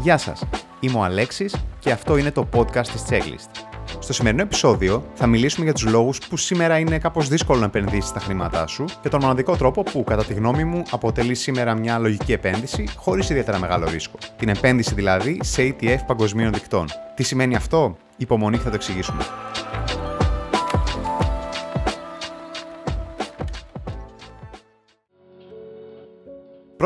Γεια σας, είμαι ο Αλέξης και αυτό είναι το podcast της Checklist. Στο σημερινό επεισόδιο θα μιλήσουμε για τους λόγους που σήμερα είναι κάπως δύσκολο να επενδύσεις τα χρήματά σου και τον μοναδικό τρόπο που κατά τη γνώμη μου αποτελεί σήμερα μια λογική επένδυση χωρίς ιδιαίτερα μεγάλο ρίσκο. Την επένδυση δηλαδή σε ETF παγκοσμίων δικτών. Τι σημαίνει αυτό; Υπομονή θα το εξηγήσουμε.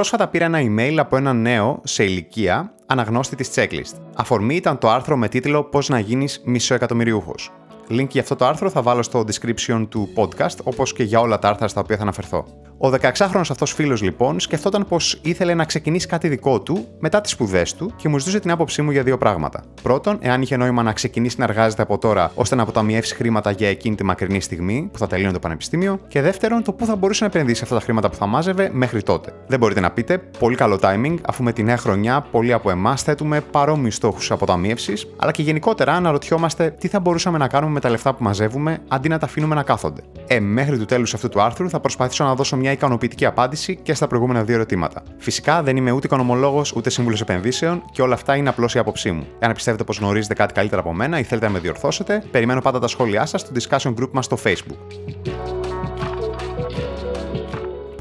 Πρόσφατα πήρα ένα email από ένα νέο σε ηλικία αναγνώστη της checklist. Αφορμή ήταν το άρθρο με τίτλο «Πώς να γίνεις μισοεκατομμυριούχος». Link για αυτό το άρθρο θα βάλω στο description του podcast, όπως και για όλα τα άρθρα στα οποία θα αναφερθώ. Ο 16χρονο αυτός φίλος λοιπόν σκεφτόταν πως ήθελε να ξεκινήσει κάτι δικό του μετά τις σπουδές του και μου ζητούσε την άποψή μου για δύο πράγματα. Πρώτον, εάν είχε νόημα να ξεκινήσει να εργάζεται από τώρα ώστε να αποταμιεύσει χρήματα για εκείνη τη μακρινή στιγμή που θα τελειώνει το πανεπιστήμιο. Και δεύτερον, το πού θα μπορούσε να επενδύσει αυτά τα χρήματα που θα μάζευε μέχρι τότε. Δεν μπορείτε να πείτε, πολύ καλό timing, αφού με τη νέα χρονιά πολλοί από εμάς θέτουμε παρόμοιους στόχους αποταμίευσης, αλλά και γενικότερα αναρωτιόμαστε τι θα μπορούσαμε να κάνουμε με τα λεφτά που μαζεύουμε αντί να τα αφήνουμε να κάθονται. Ε, μέχρι του τέλου αυτού του άρθρου θα προσπαθήσω να δώσω μια ικανοποιητική απάντηση και στα προηγούμενα δύο ερωτήματα. Φυσικά δεν είμαι ούτε οικονομολόγος ούτε σύμβουλος επενδύσεων και όλα αυτά είναι απλώς η άποψή μου. Εάν πιστεύετε πως γνωρίζετε κάτι καλύτερα από μένα ή θέλετε να με διορθώσετε, περιμένω πάντα τα σχόλιά σας στο discussion group μας στο Facebook.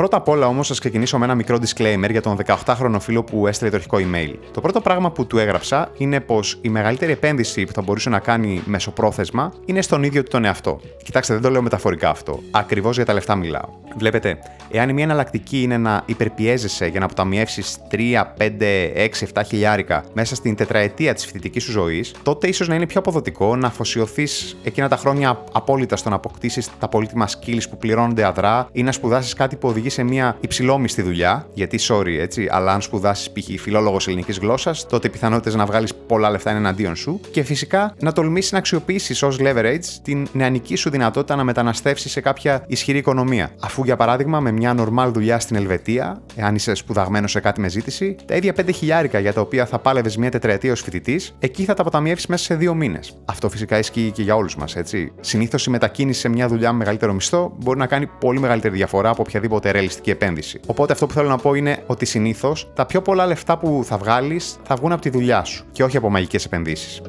Πρώτα απ' όλα όμως, θα ξεκινήσω με ένα μικρό disclaimer για τον 18χρονο φίλο που έστειλε το αρχικό email. Το πρώτο πράγμα που του έγραψα είναι πως η μεγαλύτερη επένδυση που θα μπορούσε να κάνει μεσοπρόθεσμα είναι στον ίδιο του τον εαυτό. Κοιτάξτε, δεν το λέω μεταφορικά αυτό. Ακριβώς για τα λεφτά μιλάω. Βλέπετε, εάν η μία εναλλακτική είναι να υπερπιέζεσαι για να αποταμιεύσεις 3, 5, 6, 7 χιλιάρικα μέσα στην τετραετία της φοιτητικής σου ζωής, τότε ίσως να είναι πιο αποδοτικό να αφοσιωθείς εκείνα τα χρόνια απόλυτα στο να αποκτήσεις τα πολύτιμα skills που πληρώνονται αδρά ή να σπουδάσεις κάτι που οδηγεί σε μια υψηλόμιστη δουλειά, γιατί sorry έτσι, αλλά αν σπουδάσεις π.χ. φιλόλογος ελληνικής γλώσσας, τότε οι πιθανότητες να βγάλεις πολλά λεφτά είναι εναντίον σου. Και φυσικά να τολμήσεις να αξιοποιήσεις ως leverage την νεανική σου δυνατότητα να μεταναστεύσεις σε κάποια ισχυρή οικονομία. Αφού για παράδειγμα με μια normal δουλειά στην Ελβετία, εάν είσαι σπουδαγμένος σε κάτι με ζήτηση, τα ίδια 5 χιλιάρικα για τα οποία θα πάλευες μια τετραετία ως φοιτητής, εκεί θα τα αποταμιεύσει μέσα σε δύο μήνες. Αυτό φυσικά ισχύει και για όλους μας, έτσι. Συνήθως η μετακίνηση σε μια δουλειά με μεγαλύτερο μισθό μπορεί να κάνει πολύ μεγαλύτερη διαφορά από οποιαδήποτε ρεαλιστική επένδυση. Οπότε αυτό που θέλω να πω είναι ότι συνήθως τα πιο πολλά λεφτά που θα βγάλεις θα βγουν από τη δουλειά σου και όχι από μαγικές επενδύσεις.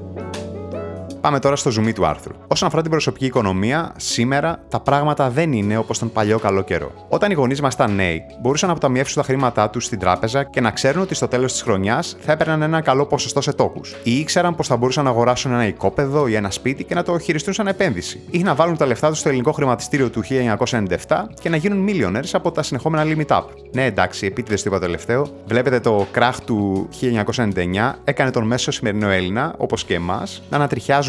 Πάμε τώρα στο zoom του άρθρου. Όσον αφορά την προσωπική οικονομία, σήμερα τα πράγματα δεν είναι όπως τον παλιό καλό καιρό. Όταν οι γονείς μας ήταν νέοι, μπορούσαν να αποταμιεύσουν τα χρήματά τους στην τράπεζα και να ξέρουν ότι στο τέλος της χρονιάς θα έπαιρναν ένα καλό ποσοστό σε τόκους. Ή ήξεραν πως θα μπορούσαν να αγοράσουν ένα οικόπεδο ή ένα σπίτι και να το χειριστούν σαν επένδυση. Ή να βάλουν τα λεφτά τους στο ελληνικό χρηματιστήριο του 1997 και να γίνουν millionaires από τα συνεχόμενα limit up. Ναι, εντάξει, επίτηδες το είπα τελευταίο. Βλέπετε το κράχ του 1999 έκανε τον μέσο σημερινό Έλληνα, όπως και εμάς, να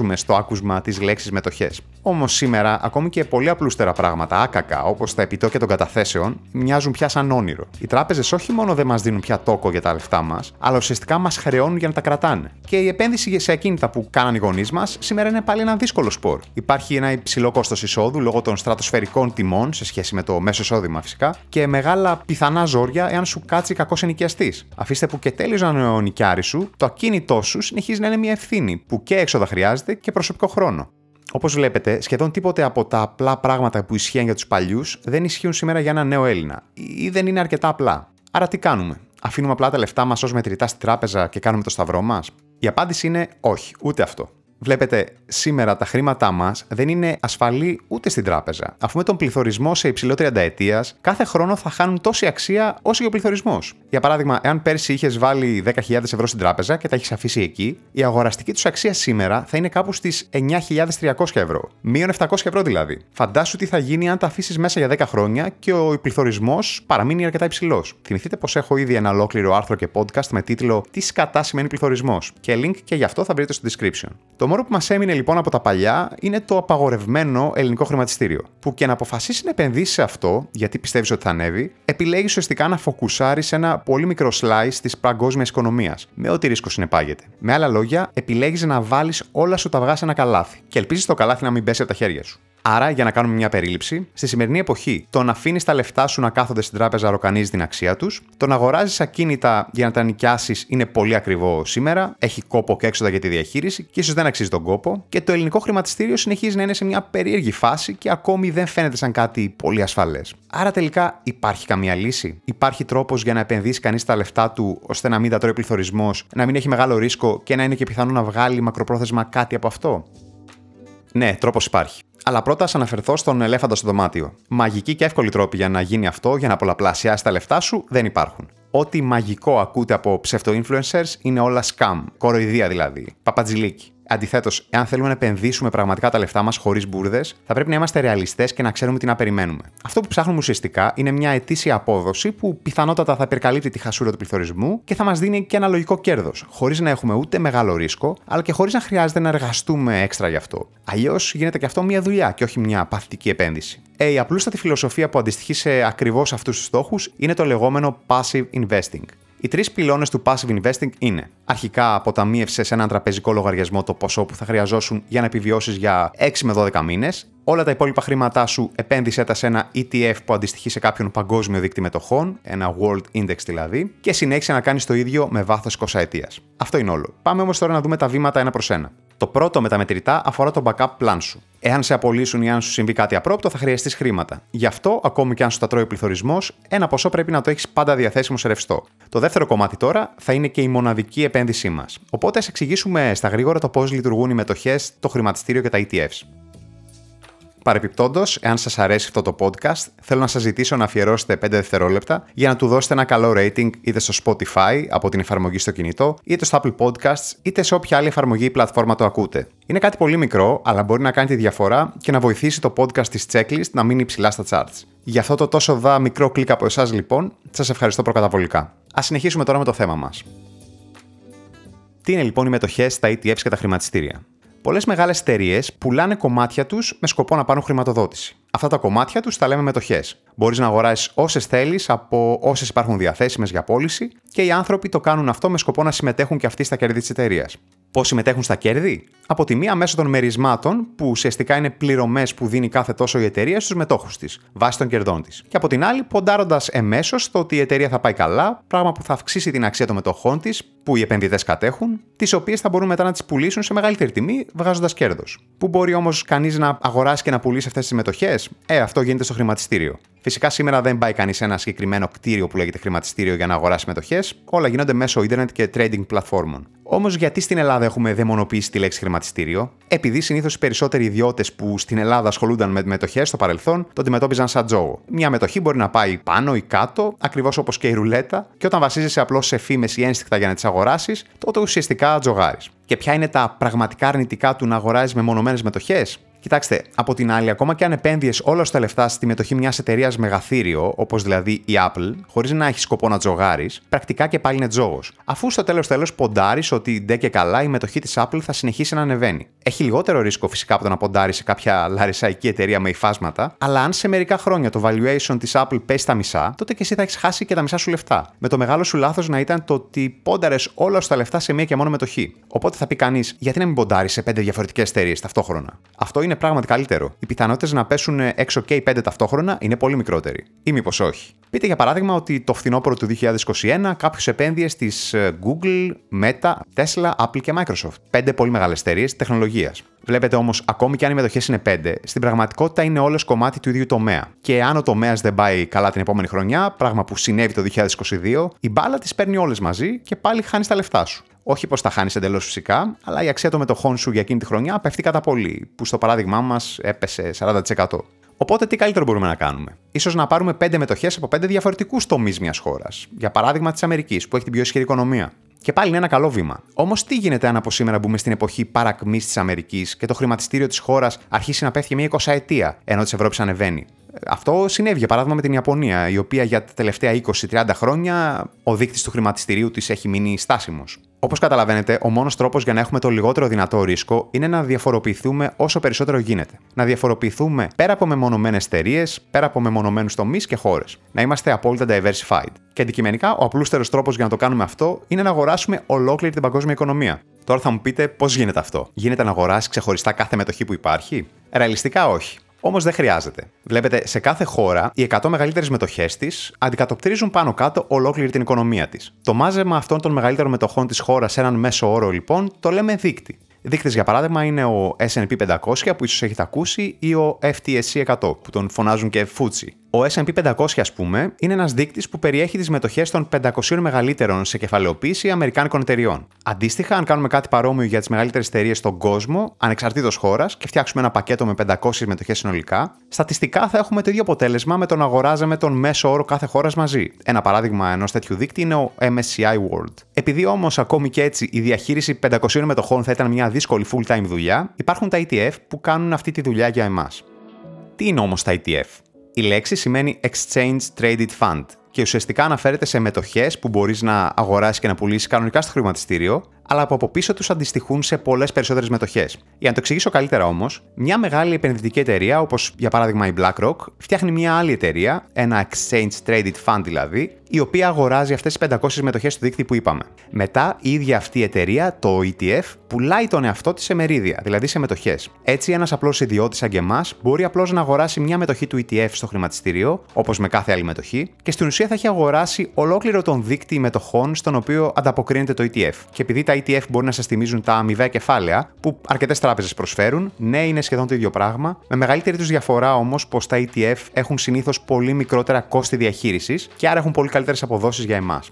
ανατριχιάζουν στο άκουσμα τη λέξη μετοχές. Όμως σήμερα, ακόμη και πολύ απλούστερα πράγματα, άκακα, όπως τα επιτόκια των καταθέσεων, μοιάζουν πια σαν όνειρο. Οι τράπεζες όχι μόνο δεν μας δίνουν πια τόκο για τα λεφτά μας, αλλά ουσιαστικά μας χρεώνουν για να τα κρατάνε. Και η επένδυση σε ακίνητα που κάναν οι γονείς μας σήμερα είναι πάλι ένα δύσκολο σπορ. Υπάρχει ένα υψηλό κόστος εισόδου λόγω των στρατοσφαιρικών τιμών σε σχέση με το μέσο εισόδημα φυσικά και μεγάλα πιθανά ζόρια εάν σου κάτσει κακός ενοικιαστής. Αφήστε που και τέλειωσαν ο νοικιάρι σου, το ακίνητό σου συνεχίζει να είναι μια ευθύνη που και έξοδα χρειάζεται και προσωπικό χρόνο. Όπως βλέπετε, σχεδόν τίποτε από τα απλά πράγματα που ισχύουν για τους παλιούς δεν ισχύουν σήμερα για ένα νέο Έλληνα ή δεν είναι αρκετά απλά. Άρα τι κάνουμε, Αφήνουμε απλά τα λεφτά μας ως μετρητά στη τράπεζα και κάνουμε το σταυρό μας; Η απάντηση είναι όχι, ούτε αυτό. Βλέπετε, σήμερα τα χρήματά μας δεν είναι ασφαλή ούτε στην τράπεζα, αφού με τον πληθωρισμό σε υψηλό τριανταετία κάθε χρόνο θα χάνουν τόση αξία όσο και ο πληθωρισμός. Για παράδειγμα, εάν πέρσι είχες βάλει 10.000 ευρώ στην τράπεζα και τα έχεις αφήσει εκεί, η αγοραστική τους αξία σήμερα θα είναι κάπου στις 9.300 ευρώ. Μείον 700 ευρώ δηλαδή. Φαντάσου τι θα γίνει αν τα αφήσεις μέσα για 10 χρόνια και ο πληθωρισμός παραμείνει αρκετά υψηλός. Θυμηθείτε πως έχω ήδη ένα ολόκληρο άρθρο και podcast με τίτλο Τι σκατά σημαίνει πληθωρισμός και link και γι' αυτό θα βρείτε στο description. Το μόνο που μας έμεινε λοιπόν από τα παλιά είναι το απαγορευμένο ελληνικό χρηματιστήριο. Που και να αποφασίσει να επενδύσει σε αυτό, γιατί πιστεύεις ότι θα ανέβει, επιλέγει ουσιαστικά να φοκουσάρει ένα πολύ μικρό slice της παγκόσμιας οικονομίας, με ό,τι ρίσκο συνεπάγεται. Με άλλα λόγια, επιλέγεις να βάλεις όλα σου τα αυγά σε ένα καλάθι και ελπίζεις το καλάθι να μην πέσει από τα χέρια σου. Άρα, για να κάνουμε μια περίληψη, στη σημερινή εποχή, το να αφήνεις τα λεφτά σου να κάθονται στην τράπεζα ροκανίζεις την αξία τους, το να αγοράζεις ακίνητα για να τα νοικιάσεις είναι πολύ ακριβό σήμερα, έχει κόπο και έξοδα για τη διαχείριση και ίσως δεν αξίζει τον κόπο, και το ελληνικό χρηματιστήριο συνεχίζει να είναι σε μια περίεργη φάση και ακόμη δεν φαίνεται σαν κάτι πολύ ασφαλές. Άρα τελικά υπάρχει καμία λύση; Υπάρχει τρόπος για να επενδύσει κανείς τα λεφτά του ώστε να μην τα τρώει πληθωρισμός, να μην έχει μεγάλο ρίσκο και να είναι και πιθανό να βγάλει μακροπρόθεσμα κάτι από αυτό; Ναι, τρόπος υπάρχει. Αλλά πρώτα ας αναφερθώ στον ελέφαντα στο δωμάτιο. Μαγικοί και εύκολοι τρόποι για να γίνει αυτό, για να πολλαπλασιάσει τα λεφτά σου, δεν υπάρχουν. Ό,τι μαγικό ακούτε από ψευτο-influencers είναι όλα scam, κοροϊδία δηλαδή, παπατζηλίκι. Αντιθέτως, εάν θέλουμε να επενδύσουμε πραγματικά τα λεφτά μας χωρίς μπουρδες, θα πρέπει να είμαστε ρεαλιστές και να ξέρουμε τι να περιμένουμε. Αυτό που ψάχνουμε ουσιαστικά είναι μια ετήσια απόδοση που πιθανότατα θα υπερκαλύπτει τη χασούρα του πληθωρισμού και θα μας δίνει και ένα λογικό κέρδος, χωρίς να έχουμε ούτε μεγάλο ρίσκο, αλλά και χωρίς να χρειάζεται να εργαστούμε έξτρα γι' αυτό. Αλλιώς γίνεται και αυτό μια δουλειά και όχι μια παθητική επένδυση. Ε, η απλούστατη φιλοσοφία που αντιστοιχεί σε ακριβώς αυτούς τους στόχους είναι το λεγόμενο passive investing. Οι τρεις πυλώνες του passive investing είναι αρχικά αποταμίευσε σε έναν τραπεζικό λογαριασμό το ποσό που θα χρειαζόσουν για να επιβιώσεις για 6 με 12 μήνες. Όλα τα υπόλοιπα χρήματά σου επένδυσέ τα σε ένα ETF που αντιστοιχεί σε κάποιον παγκόσμιο δείκτη μετοχών, ένα World Index δηλαδή, και συνέχισε να κάνεις το ίδιο με βάθος 20 ετία. Αυτό είναι όλο. Πάμε όμως τώρα να δούμε τα βήματα ένα προς ένα. Το πρώτο με τα μετρητά αφορά το backup plan σου. Εάν σε απολύσουν ή αν σου συμβεί κάτι απρόπτο, θα χρειαστείς χρήματα. Γι' αυτό, ακόμη και αν σου τα τρώει ο πληθωρισμός, ένα ποσό πρέπει να το έχεις πάντα διαθέσιμο σε ρευστό. Το δεύτερο κομμάτι τώρα θα είναι και η μοναδική επένδυσή μας. Οπότε, ας εξηγήσουμε στα γρήγορα το πώς λειτουργούν οι μετοχές, το χρηματιστήριο και τα ETFs. Παρεπιπτόντως, εάν σας αρέσει αυτό το podcast, θέλω να σας ζητήσω να αφιερώσετε 5 δευτερόλεπτα για να του δώσετε ένα καλό rating είτε στο Spotify από την εφαρμογή στο κινητό, είτε στο Apple Podcasts, είτε σε όποια άλλη εφαρμογή ή πλατφόρμα το ακούτε. Είναι κάτι πολύ μικρό, αλλά μπορεί να κάνει τη διαφορά και να βοηθήσει το podcast της checklist να μείνει υψηλά στα charts. Για αυτό το τόσο δά μικρό κλικ από εσάς, λοιπόν, σας ευχαριστώ προκαταβολικά. Α συνεχίσουμε τώρα με το θέμα μας. Τι είναι λοιπόν οι μετοχές, τα ETFs και τα χρηματιστήρια; Πολλές μεγάλες εταιρείες πουλάνε κομμάτια τους με σκοπό να πάρουν χρηματοδότηση. Αυτά τα κομμάτια τους τα λέμε μετοχέ. Μπορείς να αγοράσεις όσες θέλεις από όσες υπάρχουν διαθέσιμες για πώληση και οι άνθρωποι το κάνουν αυτό με σκοπό να συμμετέχουν και αυτοί στα κέρδη της εταιρείας. Πώς συμμετέχουν στα κέρδη; Από τη μία μέσω των μερισμάτων, που ουσιαστικά είναι πληρωμές που δίνει κάθε τόσο η εταιρεία στους μετόχους της, βάσει των κερδών της. Και από την άλλη, ποντάροντας εμέσως στο ότι η εταιρεία θα πάει καλά, πράγμα που θα αυξήσει την αξία των μετοχών της, που οι επενδυτές κατέχουν, τις οποίες θα μπορούν μετά να τις πουλήσουν σε μεγαλύτερη τιμή, βγάζοντας κέρδος. Πού μπορεί όμως κανείς να αγοράσει και να πουλήσει αυτές τις μετοχές; Ε, αυτό γίνεται στο χρηματιστήριο. Φυσικά σήμερα δεν πάει κανείς σε ένα συγκεκριμένο κτίριο που λέγεται χρηματιστήριο για να αγοράσει μετοχές, όλα γίνονται μέσω ίντερνετ και trading πλατφόρμων. Όμως γιατί στην Ελλάδα έχουμε δαιμονοποιήσει τη λέξη χρηματιστήριο, επειδή συνήθως οι περισσότεροι ιδιώτες που στην Ελλάδα ασχολούνταν με μετοχές στο παρελθόν το αντιμετώπιζαν σαν τζόγο. Μια μετοχή μπορεί να πάει πάνω ή κάτω, ακριβώς όπως και η ρουλέτα, και όταν βασίζεσαι απλώς σε φήμες ή ένστικτα για να τις αγοράσεις, τότε ουσιαστικά τζογάρεις. Και ποια είναι τα πραγματικά αρνητικά του να αγοράζεις μεμονωμένες μετοχές, Κοιτάξτε, από την άλλη, ακόμα και αν επένδυες όλα τα λεφτά στη μετοχή μιας εταιρείας μεγαθύριο, όπως δηλαδή η Apple, χωρίς να έχει σκοπό να τζογάρεις, πρακτικά και πάλι είναι τζόγος. Αφού στο τέλος τέλος ποντάρεις ότι ντε και καλά η μετοχή της Apple θα συνεχίσει να ανεβαίνει. Έχει λιγότερο ρίσκο φυσικά από το να ποντάρει σε κάποια λαρισαϊκή εταιρεία με υφάσματα, αλλά αν σε μερικά χρόνια το valuation της Apple πέσει τα μισά, τότε και εσύ θα έχεις χάσει και τα μισά σου λεφτά. Με το μεγάλο σου λάθος να ήταν το ότι πόνταρες όλα τα λεφτά σε μία και μόνο μετοχή. Οπότε θα πει κανείς, γιατί να μην ποντάρεις σε πέντε διαφορετικές εταιρείες ταυτόχρονα; Αυτό είναι πράγματι καλύτερο. Οι πιθανότητες να πέσουν έξω και οι πέντε ταυτόχρονα είναι πολύ μικρότεροι. Ή μήπως όχι. Πείτε για παράδειγμα ότι το φθινόπωρο του 2021 κάποιος επένδυες στι ε, Google, Meta, Tesla, Apple και Microsoft. Πέντε πολύ μεγάλες εταιρείες τεχνολογίας. Βλέπετε όμως, ακόμη και αν οι μετοχές είναι πέντε, στην πραγματικότητα είναι όλο κομμάτι του ίδιου τομέα. Και αν ο τομέας δεν πάει καλά την επόμενη χρονιά, πράγμα που συνέβη το 2022, η μπάλα τις παίρνει όλες μαζί και πάλι χάνεις τα λεφτά σου. Όχι πως τα χάνεις εντελώς φυσικά, αλλά η αξία των μετοχών σου για εκείνη τη χρονιά πέφτει κατά πολύ, που στο παράδειγμά μας έπεσε 40%. Οπότε, τι καλύτερο μπορούμε να κάνουμε; σω να πάρουμε 5 μετοχές από 5 διαφορετικούς τομείς μιας χώρας. Για παράδειγμα, της Αμερικής, που έχει την πιο ισχυρή οικονομία. Και πάλι είναι ένα καλό βήμα. Όμως, τι γίνεται αν από σήμερα μπούμε στην εποχή παρακμής της Αμερικής και το χρηματιστήριο της χώρας αρχίσει να πέφτει μια 20 ετία, ενώ της Ευρώπης ανεβαίνει; Αυτό συνέβη για παράδειγμα με την Ιαπωνία, η οποία για τα τελευταία 20-30 χρόνια ο δείκτης του χρηματιστηρίου της έχει μείνει στάσιμος. Όπως καταλαβαίνετε, ο μόνος τρόπος για να έχουμε το λιγότερο δυνατό ρίσκο είναι να διαφοροποιηθούμε όσο περισσότερο γίνεται. Να διαφοροποιηθούμε πέρα από μεμονωμένες εταιρείες, πέρα από μεμονωμένους τομείς και χώρες. Να είμαστε απόλυτα diversified. Και αντικειμενικά, ο απλούστερος τρόπος για να το κάνουμε αυτό είναι να αγοράσουμε ολόκληρη την παγκόσμια οικονομία. Τώρα θα μου πείτε πώς γίνεται αυτό. Γίνεται να αγοράσει ξεχωριστά κάθε μετοχή που υπάρχει; Ρεαλιστικά όχι. Όμως δεν χρειάζεται. Βλέπετε, σε κάθε χώρα οι 100 μεγαλύτερες μετοχές της αντικατοπτρίζουν πάνω κάτω ολόκληρη την οικονομία της. Το μάζεμα αυτών των μεγαλύτερων μετοχών της χώρας σε έναν μέσο όρο, λοιπόν, το λέμε δείκτη. Δείκτε, για παράδειγμα, είναι ο SP 500 που ίσως έχετε ακούσει ή ο FTSE 100 που τον φωνάζουν και FTSE. Ο SP 500, ας πούμε, είναι ένας δείκτης που περιέχει τις μετοχές των 500 μεγαλύτερων σε κεφαλαιοποίηση Αμερικάνικων εταιριών. Αντίστοιχα, αν κάνουμε κάτι παρόμοιο για τις μεγαλύτερες εταιρείες στον κόσμο, ανεξαρτήτως χώρας, και φτιάξουμε ένα πακέτο με 500 μετοχές συνολικά, στατιστικά θα έχουμε το ίδιο αποτέλεσμα με το να αγοράζαμε τον μέσο όρο κάθε χώρας μαζί. Ένα παράδειγμα ενός τέτοιου δείκτη είναι ο MSCI World. Επειδή όμως ακόμη και έτσι η διαχείριση 500 μετοχών θα ήταν μια δύσκολη full-time δουλειά, υπάρχουν τα ETF που κάνουν αυτή τη δουλειά για εμάς. Τι είναι όμως τα ETF? Η λέξη σημαίνει Exchange Traded Fund και ουσιαστικά αναφέρεται σε μετοχές που μπορείς να αγοράσεις και να πουλήσεις κανονικά στο χρηματιστήριο, αλλά που από πίσω τους αντιστοιχούν σε πολλές περισσότερες μετοχές. Για να το εξηγήσω καλύτερα όμως, μια μεγάλη επενδυτική εταιρεία, όπως για παράδειγμα η BlackRock, φτιάχνει μια άλλη εταιρεία, ένα Exchange Traded Fund δηλαδή, η οποία αγοράζει αυτές τις 500 μετοχές του δίκτυου που είπαμε. Μετά, η ίδια αυτή η εταιρεία, το ETF, πουλάει τον εαυτό της σε μερίδια, δηλαδή σε μετοχές. Έτσι, ένας απλός ιδιώτης σαν και εμάς μπορεί απλώς να αγοράσει μια μετοχή του ETF στο χρηματιστήριο, όπως με κάθε άλλη μετοχή, και στην ουσία θα έχει αγοράσει ολόκληρο τον δίκτυο μετοχών στον οποίο ανταποκρίνεται το ETF. Και επειδή τα ETF μπορεί να σας θυμίζουν τα αμοιβαία κεφάλαια που αρκετές τράπεζες προσφέρουν, ναι, είναι σχεδόν το ίδιο πράγμα, με μεγαλύτερη τους διαφορά όμως πως τα ETF έχουν συνήθως πολύ μικρότερα κόστη διαχείρισης και άρα έχουν πολύ καλύτερες αποδόσεις για εμάς.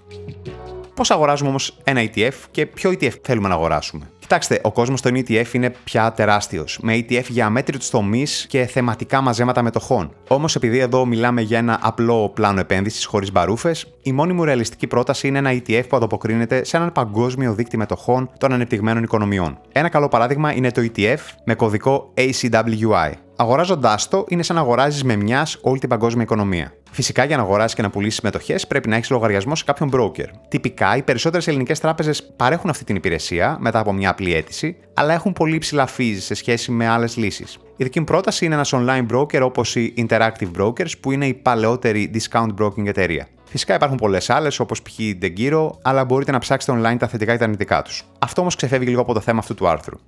Πώς αγοράζουμε όμως ένα ETF και ποιο ETF θέλουμε να αγοράσουμε; Κοιτάξτε, ο κόσμος των ETF είναι πια τεράστιος, με ETF για αμέτρητους τομείς και θεματικά μαζέματα μετοχών. Όμως, επειδή εδώ μιλάμε για ένα απλό πλάνο επένδυσης χωρίς μπαρούφες, η μόνη μου ρεαλιστική πρόταση είναι ένα ETF που ανταποκρίνεται σε έναν παγκόσμιο δίκτυο μετοχών των ανεπτυγμένων οικονομιών. Ένα καλό παράδειγμα είναι το ETF με κωδικό ACWI. Αγοράζοντάς το, είναι σαν να αγοράζεις με μιας όλη την παγκόσμια οικονομία. Φυσικά, για να αγοράσεις και να πουλήσεις μετοχέ, πρέπει να έχεις λογαριασμό σε κάποιον broker. Τυπικά, οι περισσότερες ελληνικές τράπεζες παρέχουν αυτή την υπηρεσία μετά από μια απλή αίτηση, αλλά έχουν πολύ υψηλά fees σε σχέση με άλλες λύσεις. Η δική μου πρόταση είναι ένας online broker όπως η Interactive Brokers, που είναι η παλαιότερη discount broking εταιρεία. Φυσικά υπάρχουν πολλές άλλες, όπως π.χ. Degiro, αλλά μπορείτε να ψάξετε online τα θετικά και τα αρνητικά τους. Αυτό όμως ξεφεύγει λίγο από το θέμα αυτού του άρθρου.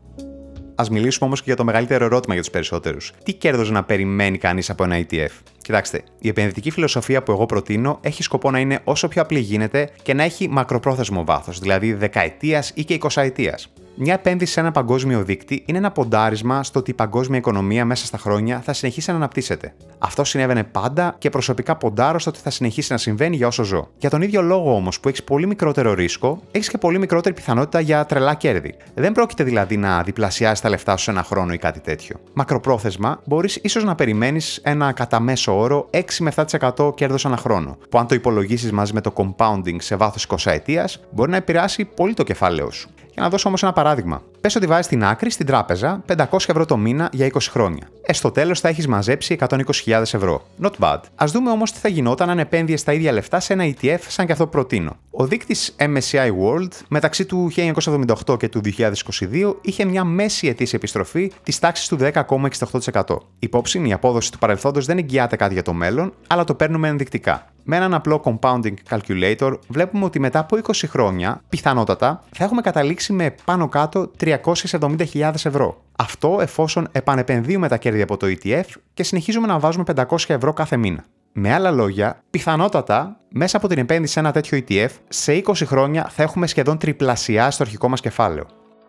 Α μιλήσουμε όμως και για το μεγαλύτερο ερώτημα για τους περισσότερους. Τι κέρδος να περιμένει κανείς από ένα ETF. Κοιτάξτε, η επενδυτική φιλοσοφία που εγώ προτείνω έχει σκοπό να είναι όσο πιο απλή γίνεται και να έχει μακροπρόθεσμο βάθος, δηλαδή δεκαετίας ή και εικοσαετίας. Μια επένδυση σε ένα παγκόσμιο δίκτυ είναι ένα ποντάρισμα στο ότι η παγκόσμια οικονομία μέσα στα χρόνια θα συνεχίσει να αναπτύσσεται. Αυτό συνέβαινε πάντα και προσωπικά ποντάρω στο ότι θα συνεχίσει να συμβαίνει για όσο ζω. Για τον ίδιο λόγο όμως που έχεις πολύ μικρότερο ρίσκο, έχεις και πολύ μικρότερη πιθανότητα για τρελά κέρδη. Δεν πρόκειται δηλαδή να διπλασιάσεις τα λεφτά σου σε ένα χρόνο ή κάτι τέτοιο. Μακροπρόθεσμα μπορείς ίσως να περιμένεις ένα κατά μέσο όρο 6 με 7% κέρδος ανά χρόνο, που αν το υπολογίσεις μαζί με το compounding σε βάθος 20 ετία, μπορεί να επηρεάσει πολύ το κεφάλαιο σου. Για να δώσω όμως ένα παράδειγμα. Πες ότι βάζεις στην άκρη στην τράπεζα 500 ευρώ το μήνα για 20 χρόνια. Ε, στο τέλος θα έχεις μαζέψει 120.000 ευρώ. Not bad. Α δούμε όμως τι θα γινόταν αν επένδυες τα ίδια λεφτά σε ένα ETF σαν και αυτό που προτείνω. Ο δείκτης MSCI World μεταξύ του 1978 και του 2022 είχε μια μέση ετήσια επιστροφή της τάξης του 10,68%. Υπόψη, η απόδοση του παρελθόντος δεν εγγυάται κάτι για το μέλλον, αλλά το παίρνουμε ενδεικτικά. Με έναν απλό compounding calculator βλέπουμε ότι μετά από 20 χρόνια, πιθανότατα, θα έχουμε καταλήξει με πάνω κάτω 370.000 ευρώ. Αυτό εφόσον επανεπενδύουμε τα κέρδη από το ETF και συνεχίζουμε να βάζουμε 500 ευρώ κάθε μήνα. Με άλλα λόγια, πιθανότατα μέσα από την επένδυση σε ένα τέτοιο ETF, σε 20 χρόνια θα έχουμε σχεδόν τριπλασιάσει το αρχικό μας κεφάλαιο.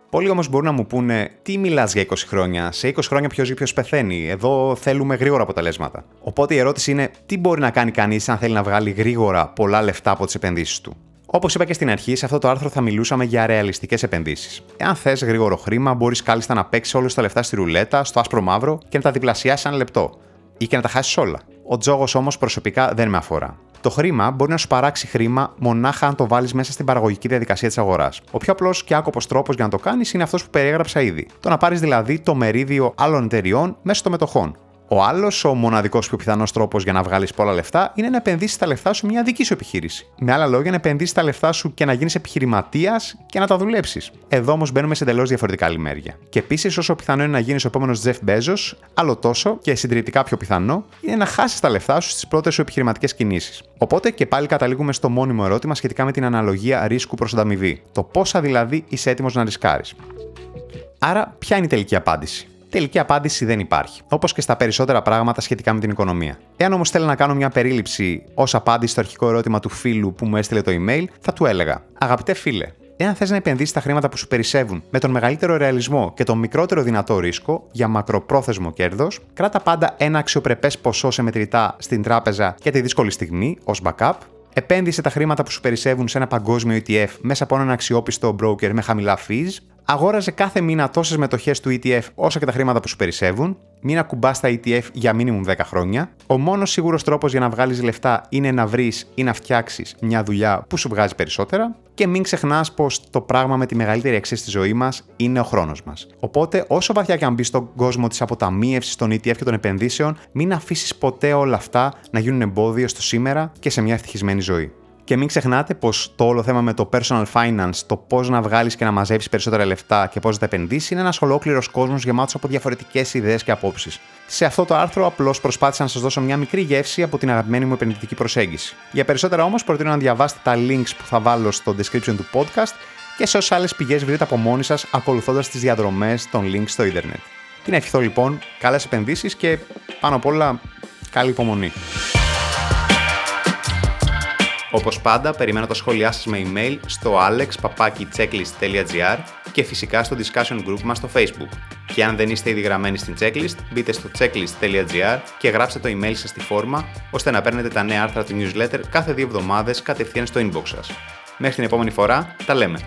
Πολλοί όμως μπορούν να μου πούνε τι μιλάς για 20 χρόνια, σε 20 χρόνια ποιος ζει, ποιος πεθαίνει; Εδώ θέλουμε γρήγορα αποτελέσματα. Οπότε η ερώτηση είναι τι μπορεί να κάνει κανείς αν θέλει να βγάλει γρήγορα πολλά λεφτά από τις επενδύσεις του; Όπως είπα και στην αρχή, σε αυτό το άρθρο θα μιλούσαμε για ρεαλιστικές επενδύσεις. Εάν θες γρήγορο χρήμα, μπορείς κάλλιστα να παίξεις όλες τα λεφτά στη ρουλέτα, στο άσπρο μαύρο και να τα διπλασιάσεις ένα λεπτό. Ή και να τα χάσεις όλα. Ο τζόγος όμως προσωπικά δεν με αφορά. Το χρήμα μπορεί να σου παράξει χρήμα μονάχα αν το βάλεις μέσα στην παραγωγική διαδικασία της αγοράς. Ο πιο απλός και άκοπο τρόπος για να το κάνεις είναι αυτός που περιέγραψα ήδη. Το να πάρεις δηλαδή το μερίδιο άλλων εταιριών μέσω των μετοχών. Ο άλλος, ο μοναδικός πιο πιθανός τρόπος για να βγάλεις πολλά λεφτά είναι να επενδύσεις τα λεφτά σου μια δική σου επιχείρηση. Με άλλα λόγια, να επενδύσεις τα λεφτά σου και να γίνεις επιχειρηματίας και να τα δουλέψεις. Εδώ όμως μπαίνουμε σε εντελώς διαφορετικά λιμέρια. Και επίσης, όσο πιθανό είναι να γίνεις ο επόμενος Jeff Bezos, άλλο τόσο και συντηρητικά πιο πιθανό είναι να χάσεις τα λεφτά σου στις πρώτες σου επιχειρηματικές κινήσεις. Οπότε και πάλι καταλήγουμε στο μόνιμο ερώτημα σχετικά με την αναλογία ρίσκου προς ανταμοιβή. Το πόσα δηλαδή είσαι έτοιμος να ρισκάρεις. Άρα, ποια είναι η τελική απάντηση; Τελική απάντηση δεν υπάρχει, όπως και στα περισσότερα πράγματα σχετικά με την οικονομία. Εάν όμως θέλω να κάνω μια περίληψη ως απάντηση στο αρχικό ερώτημα του φίλου που μου έστειλε το email, θα του έλεγα: Αγαπητέ φίλε, Εάν θες να επενδύσεις τα χρήματα που σου περισσεύουν με τον μεγαλύτερο ρεαλισμό και τον μικρότερο δυνατό ρίσκο για μακροπρόθεσμο κέρδος, κράτα πάντα ένα αξιοπρεπές ποσό σε μετρητά στην τράπεζα για τη δύσκολη στιγμή ως backup. Επένδυσε τα χρήματα που σου περισσεύουν σε ένα παγκόσμιο ETF μέσα από έναν αξιόπιστο broker με χαμηλά fees. Αγόραζε κάθε μήνα τόσες μετοχές του ETF όσο και τα χρήματα που σου περισσεύουν. Μην ακουμπάς τα ETF για μήνυμου 10 χρόνια. Ο μόνος σίγουρος τρόπος για να βγάλεις λεφτά είναι να βρεις ή να φτιάξεις μια δουλειά που σου βγάζει περισσότερα. Και μην ξεχνάς πως το πράγμα με τη μεγαλύτερη αξία στη ζωή μας είναι ο χρόνος μας. Οπότε, όσο βαθιά και αν μπεις στον κόσμο της αποταμίευσης των ETF και των επενδύσεων, μην αφήσεις ποτέ όλα αυτά να γίνουν εμπόδιο στο σήμερα και σε μια ευτυχισμένη ζωή. Και μην ξεχνάτε πως το όλο θέμα με το personal finance, το πώς να βγάλεις και να μαζέψεις περισσότερα λεφτά και πώς να τα επενδύσεις, είναι ένας ολόκληρος κόσμος γεμάτος από διαφορετικές ιδέες και απόψεις. Σε αυτό το άρθρο απλώς προσπάθησα να σας δώσω μια μικρή γεύση από την αγαπημένη μου επενδυτική προσέγγιση. Για περισσότερα όμως προτείνω να διαβάσετε τα links που θα βάλω στο description του podcast και σε όσες άλλες πηγές βρείτε από μόνοι σας ακολουθώντας τις διαδρομές των links στο ίντερνετ. Τι να ευχηθώ λοιπόν, καλές επενδύσεις και πάνω απ' όλα καλή υπομονή. Όπως πάντα, περιμένω τα σχόλιά σας με email στο alexpapaki.checklist.gr και φυσικά στο discussion group μας στο facebook. Και αν δεν είστε ήδη γραμμένοι στην checklist, μπείτε στο checklist.gr και γράψτε το email σας στη φόρμα, ώστε να παίρνετε τα νέα άρθρα του newsletter κάθε δύο εβδομάδες κατευθείαν στο inbox σας. Μέχρι την επόμενη φορά, τα λέμε!